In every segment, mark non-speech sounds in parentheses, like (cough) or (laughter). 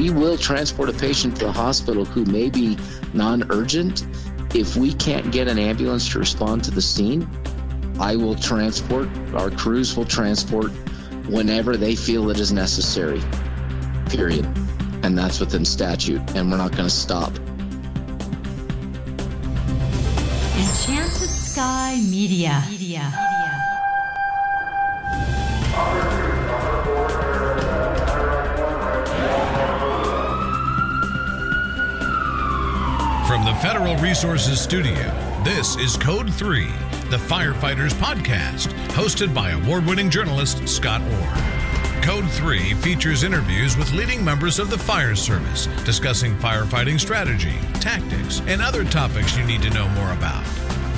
we will transport a patient to the hospital who may be non urgent. If we can't get an ambulance to respond to the scene, I will transport, our crews will transport whenever they feel it is necessary, period. And that's within statute, and we're not going to stop. Enchanted Sky Media. Media. Federal Resources Studio, this is Code 3 the Firefighters Podcast, hosted by award winning journalist Scott Orr. Code 3 features interviews with leading members of the fire service discussing firefighting strategy, tactics, and other topics you need to know more about.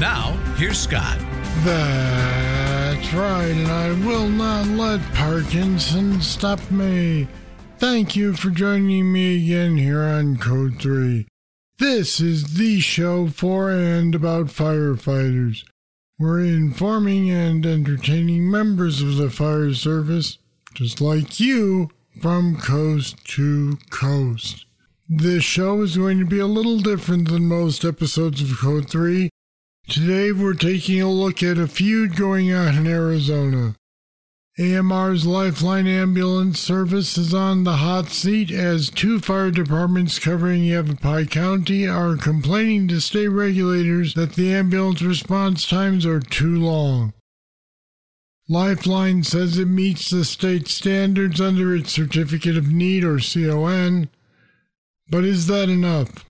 Now, here's Scott. That's right, and I will not let Parkinson stop me. Thank you for joining me again here on Code 3. This is the show for and about firefighters. We're informing and entertaining members of the fire service, just like you, from coast to coast. This show is going to be a little different than most episodes of Code 3. Today we're taking a look at a feud going on in Arizona. AMR's Lifeline Ambulance Service is on the hot seat as two fire departments covering Yavapai County are complaining to state regulators that the ambulance response times are too long. Lifeline says it meets the state standards under its Certificate of Need or CON, but is that enough?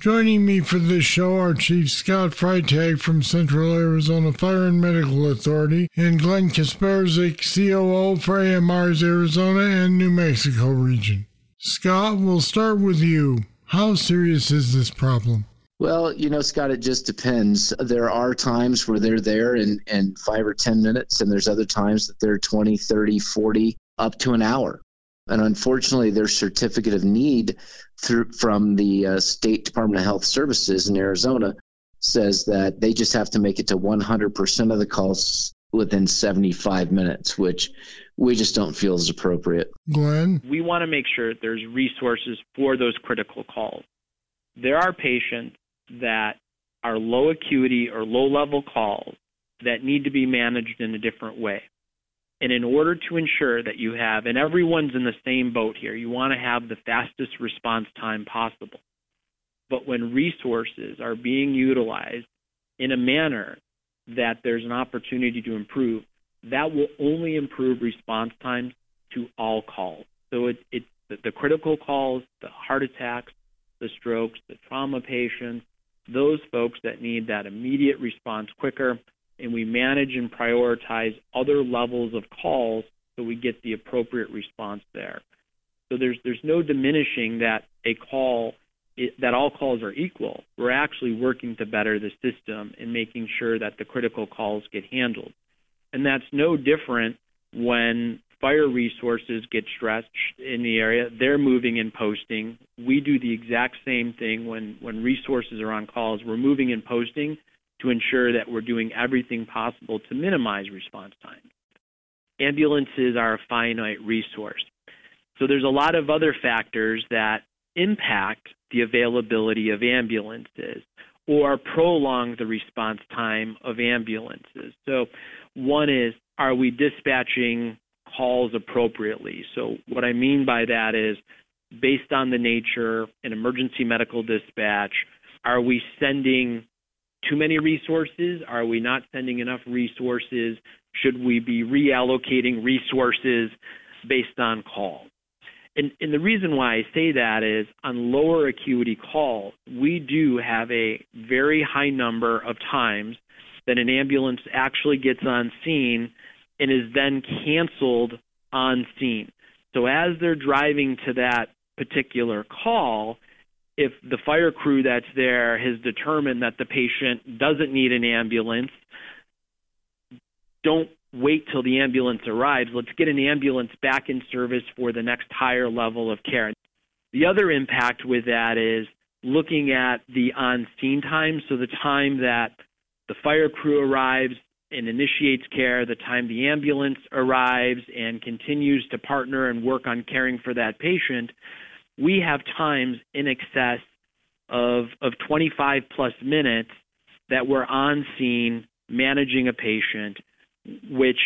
Joining me for this show are Chief Scott Freitag from Central Arizona Fire and Medical Authority and Glenn Kasperzik, COO for AMR's Arizona and New Mexico region. Scott, we'll start with you. How serious is this problem? Well, you know, Scott, it just depends. There are times where they're there in, in five or 10 minutes, and there's other times that they're 20, 30, 40, up to an hour. And unfortunately, their certificate of need through, from the uh, State Department of Health Services in Arizona says that they just have to make it to 100% of the calls within 75 minutes, which we just don't feel is appropriate. Glenn? We want to make sure there's resources for those critical calls. There are patients that are low acuity or low level calls that need to be managed in a different way. And in order to ensure that you have, and everyone's in the same boat here, you want to have the fastest response time possible. But when resources are being utilized in a manner that there's an opportunity to improve, that will only improve response times to all calls. So it, it's the, the critical calls, the heart attacks, the strokes, the trauma patients, those folks that need that immediate response quicker and we manage and prioritize other levels of calls so we get the appropriate response there. So there's there's no diminishing that a call that all calls are equal. We're actually working to better the system and making sure that the critical calls get handled. And that's no different when fire resources get stretched in the area. They're moving and posting. We do the exact same thing when when resources are on calls. We're moving and posting to ensure that we're doing everything possible to minimize response time. Ambulances are a finite resource. So there's a lot of other factors that impact the availability of ambulances or prolong the response time of ambulances. So one is are we dispatching calls appropriately? So what I mean by that is based on the nature an emergency medical dispatch, are we sending too many resources? Are we not sending enough resources? Should we be reallocating resources based on call? And, and, the reason why I say that is on lower acuity calls, we do have a very high number of times that an ambulance actually gets on scene and is then canceled on scene. So as they're driving to that particular call, if the fire crew that's there has determined that the patient doesn't need an ambulance, don't wait till the ambulance arrives. Let's get an ambulance back in service for the next higher level of care. The other impact with that is looking at the on scene time, so the time that the fire crew arrives and initiates care, the time the ambulance arrives and continues to partner and work on caring for that patient we have times in excess of, of 25 plus minutes that we're on scene managing a patient, which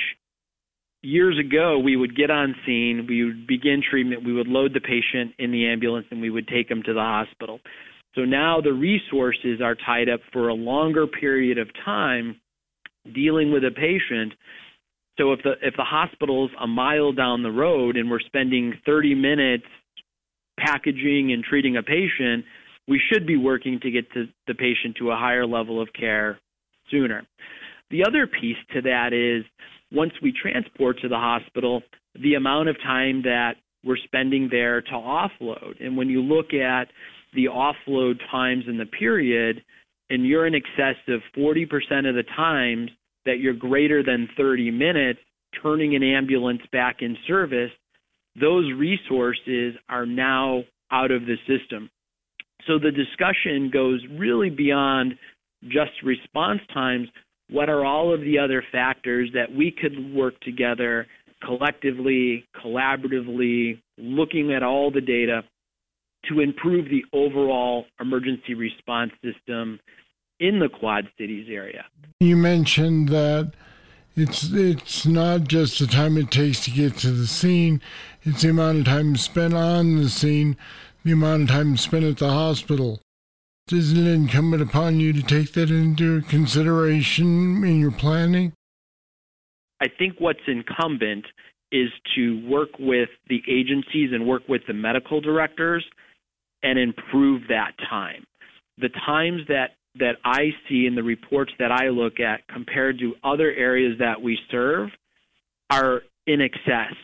years ago we would get on scene, we would begin treatment, we would load the patient in the ambulance, and we would take them to the hospital. So now the resources are tied up for a longer period of time dealing with a patient. So if the if the hospital's a mile down the road and we're spending 30 minutes packaging and treating a patient, we should be working to get to the patient to a higher level of care sooner. The other piece to that is once we transport to the hospital, the amount of time that we're spending there to offload. And when you look at the offload times in the period, and you're in excess of 40% of the times that you're greater than 30 minutes turning an ambulance back in service, those resources are now out of the system. So the discussion goes really beyond just response times. What are all of the other factors that we could work together collectively, collaboratively, looking at all the data to improve the overall emergency response system in the Quad Cities area? You mentioned that it's it's not just the time it takes to get to the scene, it's the amount of time spent on the scene, the amount of time spent at the hospital. Isn't it incumbent upon you to take that into consideration in your planning? I think what's incumbent is to work with the agencies and work with the medical directors and improve that time. The times that that I see in the reports that I look at compared to other areas that we serve are in excess.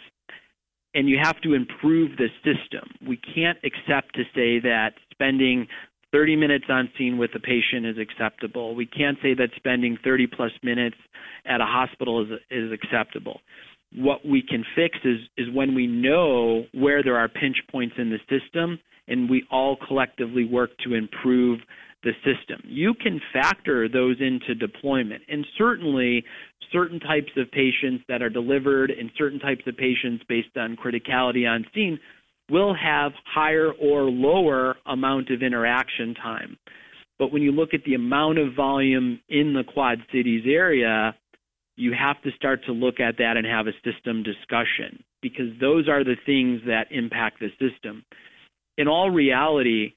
And you have to improve the system. We can't accept to say that spending 30 minutes on scene with a patient is acceptable. We can't say that spending 30 plus minutes at a hospital is, is acceptable. What we can fix is, is when we know where there are pinch points in the system and we all collectively work to improve the system. You can factor those into deployment. And certainly, certain types of patients that are delivered and certain types of patients based on criticality on scene will have higher or lower amount of interaction time. But when you look at the amount of volume in the Quad Cities area, you have to start to look at that and have a system discussion because those are the things that impact the system. In all reality,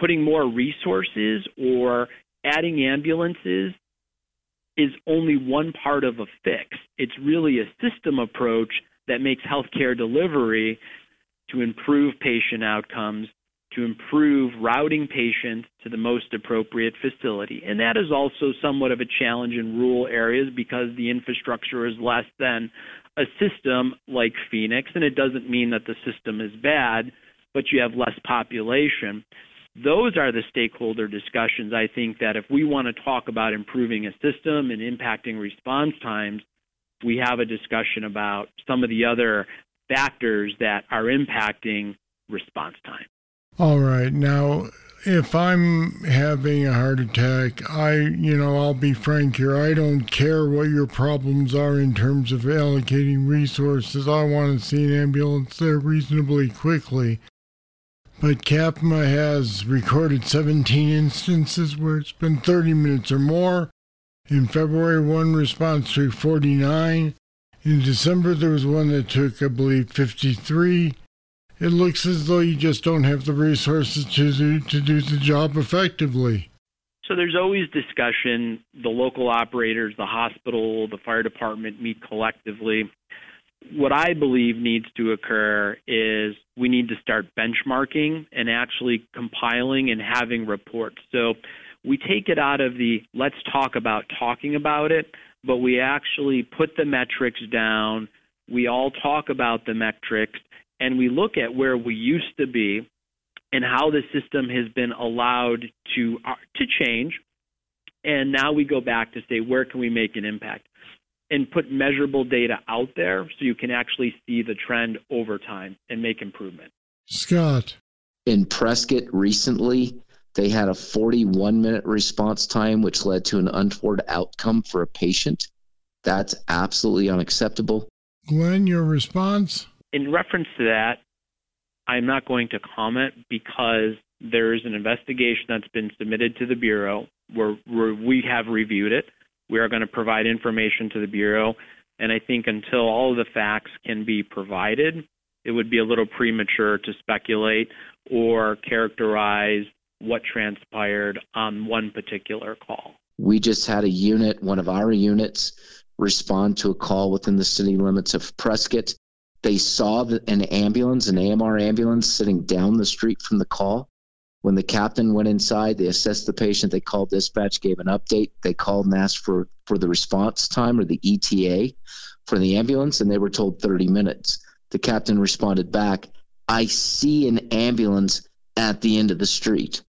putting more resources or adding ambulances is only one part of a fix. It's really a system approach that makes healthcare delivery to improve patient outcomes, to improve routing patients to the most appropriate facility. And that is also somewhat of a challenge in rural areas because the infrastructure is less than a system like Phoenix. And it doesn't mean that the system is bad, but you have less population those are the stakeholder discussions I think that if we want to talk about improving a system and impacting response times, we have a discussion about some of the other factors that are impacting response time. All right. Now, if I'm having a heart attack, I, you know, I'll be frank here. I don't care what your problems are in terms of allocating resources. I want to see an ambulance there reasonably quickly. But CAFMA has recorded 17 instances where it's been 30 minutes or more. In February, one response took 49. In December, there was one that took, I believe, 53. It looks as though you just don't have the resources to do, to do the job effectively. So there's always discussion. The local operators, the hospital, the fire department meet collectively what I believe needs to occur is we need to start benchmarking and actually compiling and having reports. So we take it out of the let's talk about talking about it, but we actually put the metrics down. We all talk about the metrics and we look at where we used to be and how the system has been allowed to uh, to change. And now we go back to say where can we make an impact? And put measurable data out there so you can actually see the trend over time and make improvement. Scott. In Prescott recently, they had a 41 minute response time, which led to an untoward outcome for a patient. That's absolutely unacceptable. Glenn, your response? In reference to that, I'm not going to comment because there's an investigation that's been submitted to the Bureau where, where we have reviewed it. We are going to provide information to the Bureau. And I think until all of the facts can be provided, it would be a little premature to speculate or characterize what transpired on one particular call. We just had a unit, one of our units, respond to a call within the city limits of Prescott. They saw an ambulance, an AMR ambulance, sitting down the street from the call. When the captain went inside, they assessed the patient. They called dispatch, gave an update. They called and asked for, for the response time or the ETA for the ambulance, and they were told 30 minutes. The captain responded back, I see an ambulance at the end of the street.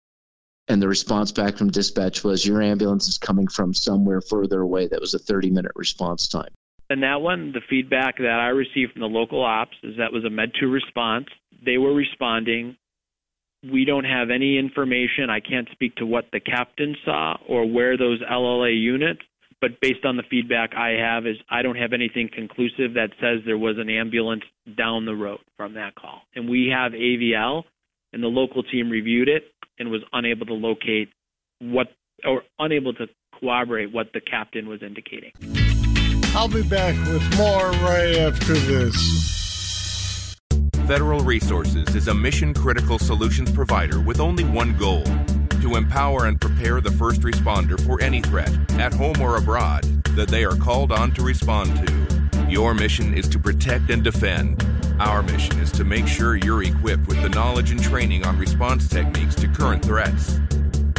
And the response back from dispatch was, Your ambulance is coming from somewhere further away. That was a 30 minute response time. And that one, the feedback that I received from the local ops is that was a Med 2 response. They were responding. We don't have any information. I can't speak to what the captain saw or where those LLA units, but based on the feedback I have is I don't have anything conclusive that says there was an ambulance down the road from that call. And we have AVL and the local team reviewed it and was unable to locate what or unable to corroborate what the captain was indicating. I'll be back with more right after this. Federal Resources is a mission critical solutions provider with only one goal to empower and prepare the first responder for any threat, at home or abroad, that they are called on to respond to. Your mission is to protect and defend. Our mission is to make sure you're equipped with the knowledge and training on response techniques to current threats.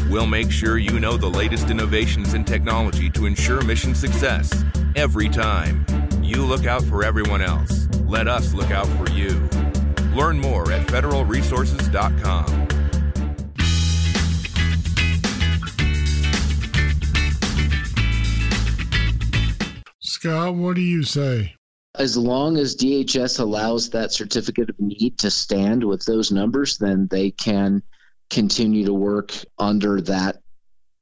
We'll make sure you know the latest innovations in technology to ensure mission success every time. You look out for everyone else. Let us look out for you. Learn more at federalresources.com. Scott, what do you say? As long as DHS allows that certificate of need to stand with those numbers, then they can continue to work under that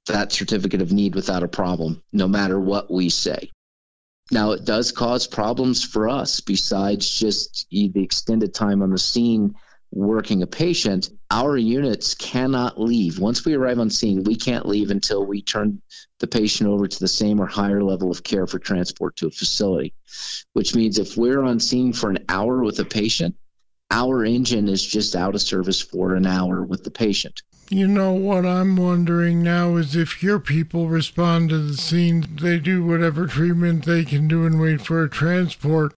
that certificate of need without a problem, no matter what we say. Now, it does cause problems for us besides just the extended time on the scene working a patient. Our units cannot leave. Once we arrive on scene, we can't leave until we turn the patient over to the same or higher level of care for transport to a facility, which means if we're on scene for an hour with a patient, our engine is just out of service for an hour with the patient. You know what I'm wondering now is if your people respond to the scene, they do whatever treatment they can do and wait for a transport.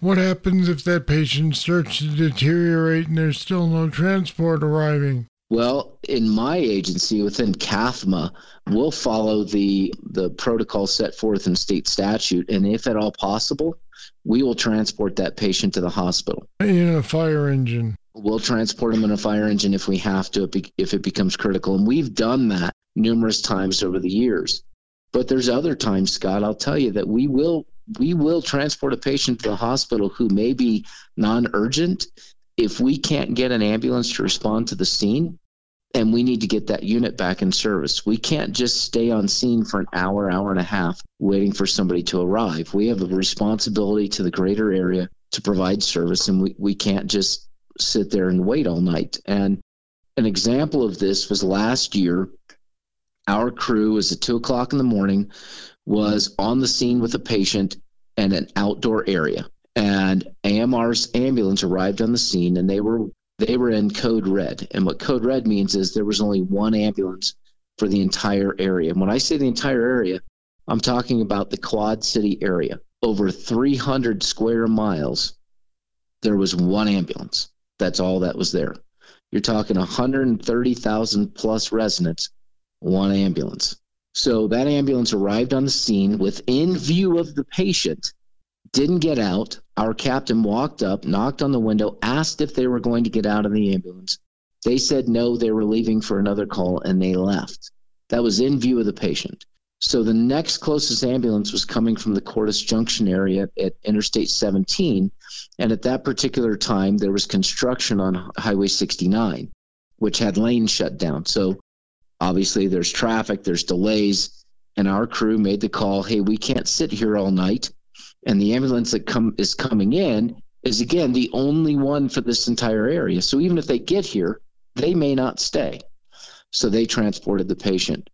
What happens if that patient starts to deteriorate and there's still no transport arriving? Well, in my agency within CAFMA, we'll follow the the protocol set forth in state statute, and if at all possible, we will transport that patient to the hospital in a fire engine. We'll transport them in a fire engine if we have to, if it becomes critical, and we've done that numerous times over the years. But there's other times, Scott. I'll tell you that we will we will transport a patient to the hospital who may be non-urgent if we can't get an ambulance to respond to the scene and we need to get that unit back in service. We can't just stay on scene for an hour, hour and a half waiting for somebody to arrive. We have a responsibility to the greater area to provide service, and we, we can't just sit there and wait all night. And an example of this was last year. Our crew was at two o'clock in the morning, was on the scene with a patient in an outdoor area. And AMR's ambulance arrived on the scene and they were they were in code red. And what code red means is there was only one ambulance for the entire area. And when I say the entire area, I'm talking about the Quad City area. Over 300 square miles, there was one ambulance. That's all that was there. You're talking 130,000 plus residents, one ambulance. So that ambulance arrived on the scene within view of the patient didn't get out. Our captain walked up, knocked on the window, asked if they were going to get out of the ambulance. They said no, they were leaving for another call, and they left. That was in view of the patient. So the next closest ambulance was coming from the Cordes Junction area at Interstate 17. And at that particular time, there was construction on Highway 69, which had lanes shut down. So obviously, there's traffic, there's delays. And our crew made the call hey, we can't sit here all night and the ambulance that come is coming in is again the only one for this entire area. So even if they get here, they may not stay. So they transported the patient.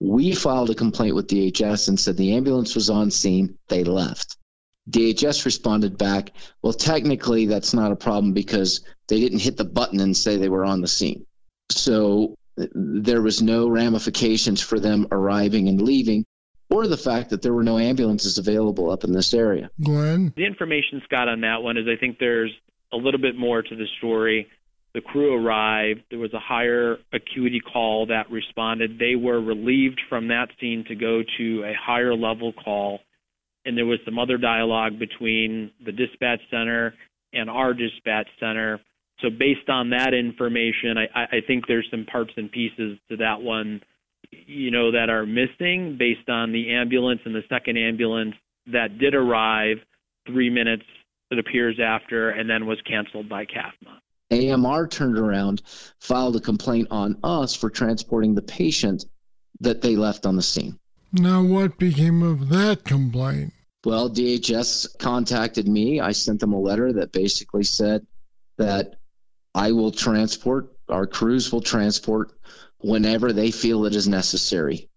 We filed a complaint with DHS and said the ambulance was on scene, they left. DHS responded back, well, technically, that's not a problem because they didn't hit the button and say they were on the scene. So there was no ramifications for them arriving and leaving or the fact that there were no ambulances available up in this area. Glenn? The information, Scott, on that one is I think there's a little bit more to the story. The crew arrived. There was a higher acuity call that responded. They were relieved from that scene to go to a higher level call. And there was some other dialogue between the dispatch center and our dispatch center. So, based on that information, I, I think there's some parts and pieces to that one you know, that are missing based on the ambulance and the second ambulance that did arrive three minutes, it appears, after and then was canceled by CAFMA. AMR turned around, filed a complaint on us for transporting the patient that they left on the scene. Now, what became of that complaint? Well, DHS contacted me. I sent them a letter that basically said that I will transport, our crews will transport whenever they feel it is necessary,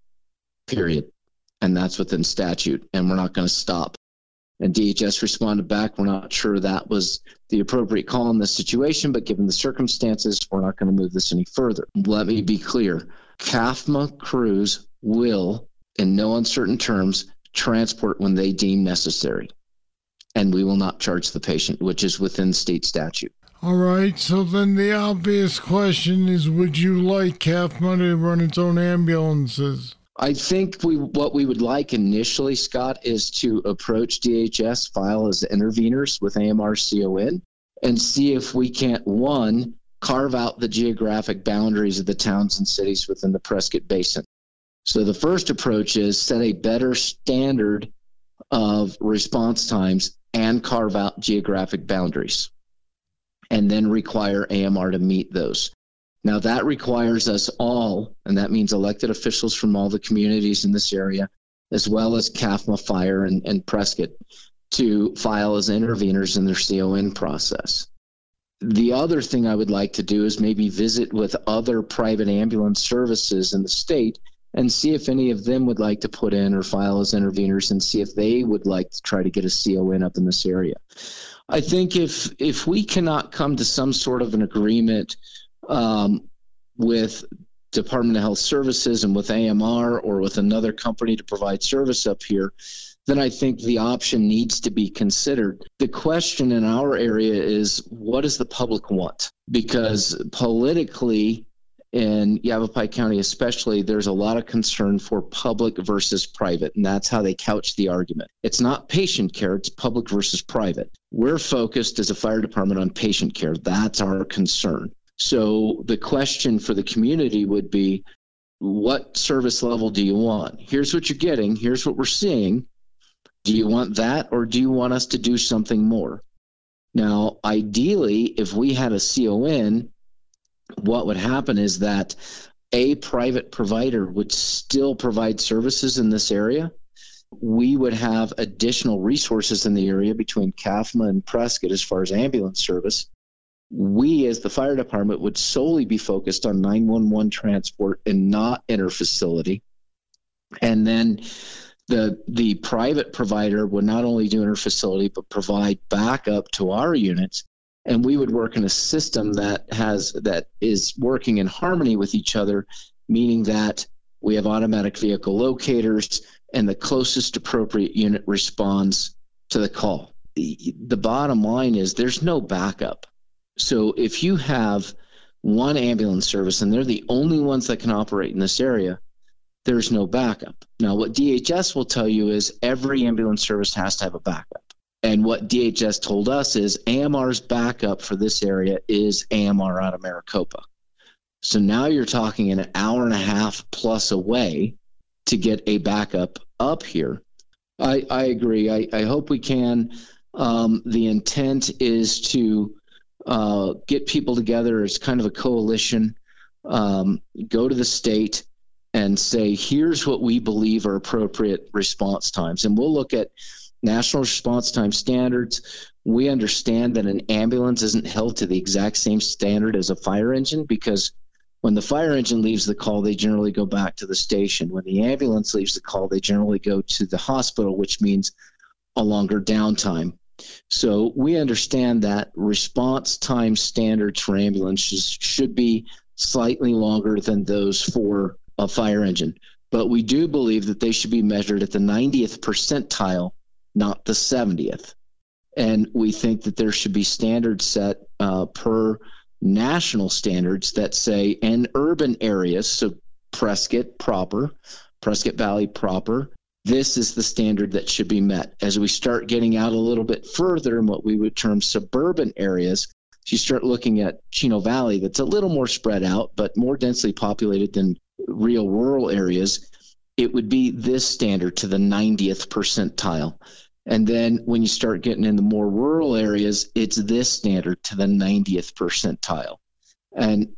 period. And that's within statute, and we're not going to stop. And DHS responded back, we're not sure that was the appropriate call in this situation, but given the circumstances, we're not going to move this any further. Let me be clear CAFMA crews will, in no uncertain terms, transport when they deem necessary. And we will not charge the patient, which is within state statute. All right, so then the obvious question is would you like CAFMA to run its own ambulances? I think we what we would like initially, Scott, is to approach DHS, file as interveners with AMR CON, and see if we can't one carve out the geographic boundaries of the towns and cities within the Prescott Basin. So the first approach is set a better standard of response times and carve out geographic boundaries and then require AMR to meet those. Now, that requires us all, and that means elected officials from all the communities in this area, as well as CAFMA Fire and, and Prescott, to file as interveners in their CON process. The other thing I would like to do is maybe visit with other private ambulance services in the state and see if any of them would like to put in or file as interveners and see if they would like to try to get a CON up in this area. I think if if we cannot come to some sort of an agreement um, with Department of Health Services and with AMR or with another company to provide service up here, then I think the option needs to be considered. The question in our area is what does the public want? Because politically, in Yavapai County, especially, there's a lot of concern for public versus private, and that's how they couch the argument. It's not patient care, it's public versus private. We're focused as a fire department on patient care. That's our concern. So the question for the community would be what service level do you want? Here's what you're getting, here's what we're seeing. Do you want that, or do you want us to do something more? Now, ideally, if we had a CON, what would happen is that a private provider would still provide services in this area. We would have additional resources in the area between CAFMA and Prescott as far as ambulance service. We, as the fire department, would solely be focused on 911 transport and not interfacility. And then the the private provider would not only do interfacility but provide backup to our units. And we would work in a system that has that is working in harmony with each other meaning that we have automatic vehicle locators and the closest appropriate unit responds to the call. The, the bottom line is there's no backup so if you have one ambulance service and they're the only ones that can operate in this area there's no backup now what dhs will tell you is every ambulance service has to have a backup and what DHS told us is AMR's backup for this area is AMR out of Maricopa. So now you're talking an hour and a half plus away to get a backup up here. I, I agree. I, I hope we can. Um, the intent is to uh, get people together as kind of a coalition, um, go to the state and say, here's what we believe are appropriate response times. And we'll look at national response time standards. We understand that an ambulance isn't held to the exact same standard as a fire engine because when the fire engine leaves the call, they generally go back to the station. When the ambulance leaves the call, they generally go to the hospital, which means a longer downtime. So we understand that response time standards for ambulances should be slightly longer than those for a fire engine. But we do believe that they should be measured at the 90th percentile, not the 70th and we think that there should be standards set uh, per national standards that say in urban areas, so Prescott proper, Prescott Valley proper, this is the standard that should be met. As we start getting out a little bit further in what we would term suburban areas, you start looking at Chino Valley, that's a little more spread out, but more densely populated than real rural areas, it would be this standard to the 90th percentile. And then when you start getting in the more rural areas, it's this standard to the 90th percentile. And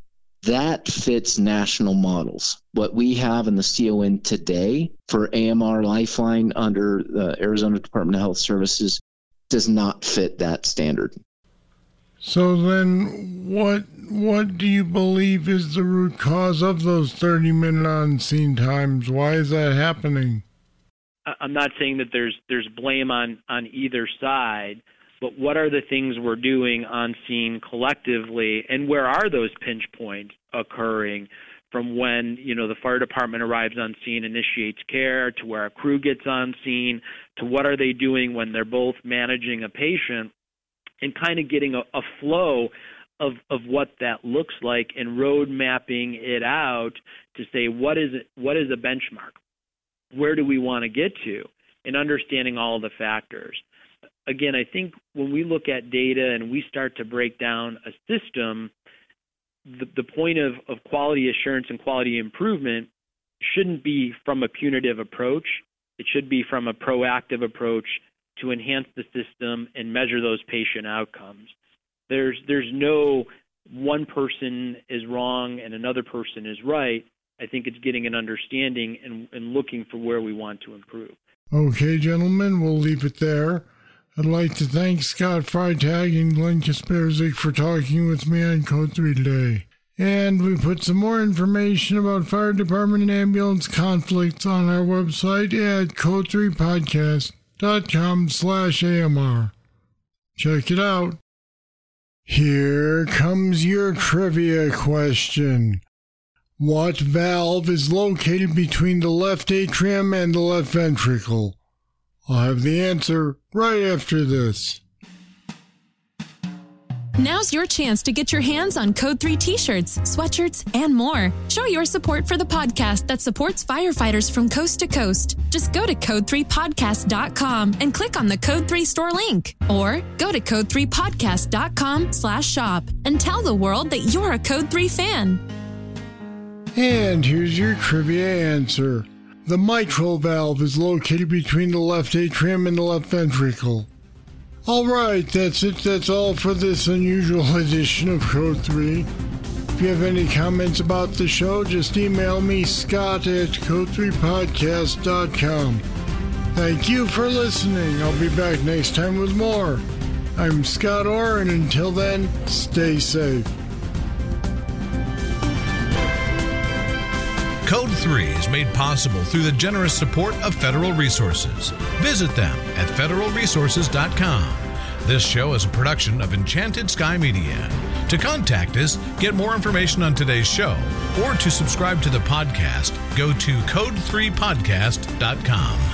that fits national models. What we have in the CON today for AMR Lifeline under the Arizona Department of Health Services does not fit that standard. So then what what do you believe is the root cause of those 30 minute on scene times? Why is that happening? I'm not saying that there's there's blame on on either side, but what are the things we're doing on scene collectively, and where are those pinch points occurring? From when you know the fire department arrives on scene, initiates care, to where a crew gets on scene, to what are they doing when they're both managing a patient, and kind of getting a, a flow of of what that looks like and road mapping it out to say what is it what is a benchmark where do we want to get to and understanding all the factors. Again, I think when we look at data and we start to break down a system, the, the point of, of quality assurance and quality improvement shouldn't be from a punitive approach. It should be from a proactive approach to enhance the system and measure those patient outcomes. There's there's no one person is wrong and another person is right. I think it's getting an understanding and, and looking for where we want to improve. Okay, gentlemen, we'll leave it there. I'd like to thank Scott Freitag and Glenn Kasperzik for talking with me on Code 3 today. And we put some more information about fire department and ambulance conflicts on our website at code3podcast.com slash AMR. Check it out. Here comes your trivia question. What valve is located between the left atrium and the left ventricle? I'll have the answer right after this. Now's your chance to get your hands on Code 3 t shirts, sweatshirts, and more. Show your support for the podcast that supports firefighters from coast to coast. Just go to code3podcast.com and click on the Code 3 store link. Or go to code3podcast.com slash shop and tell the world that you're a Code 3 fan. And here's your trivia answer. The mitral valve is located between the left atrium and the left ventricle. All right, that's it. That's all for this unusual (laughs) edition of Code 3. If you have any comments about the show, just email me, scott at code3podcast.com. Thank you for listening. I'll be back next time with more. I'm Scott Orr, and until then, stay safe. Code 3 is made possible through the generous support of Federal Resources. Visit them at federalresources.com. This show is a production of Enchanted Sky Media. To contact us, get more information on today's show, or to subscribe to the podcast, go to code3podcast.com.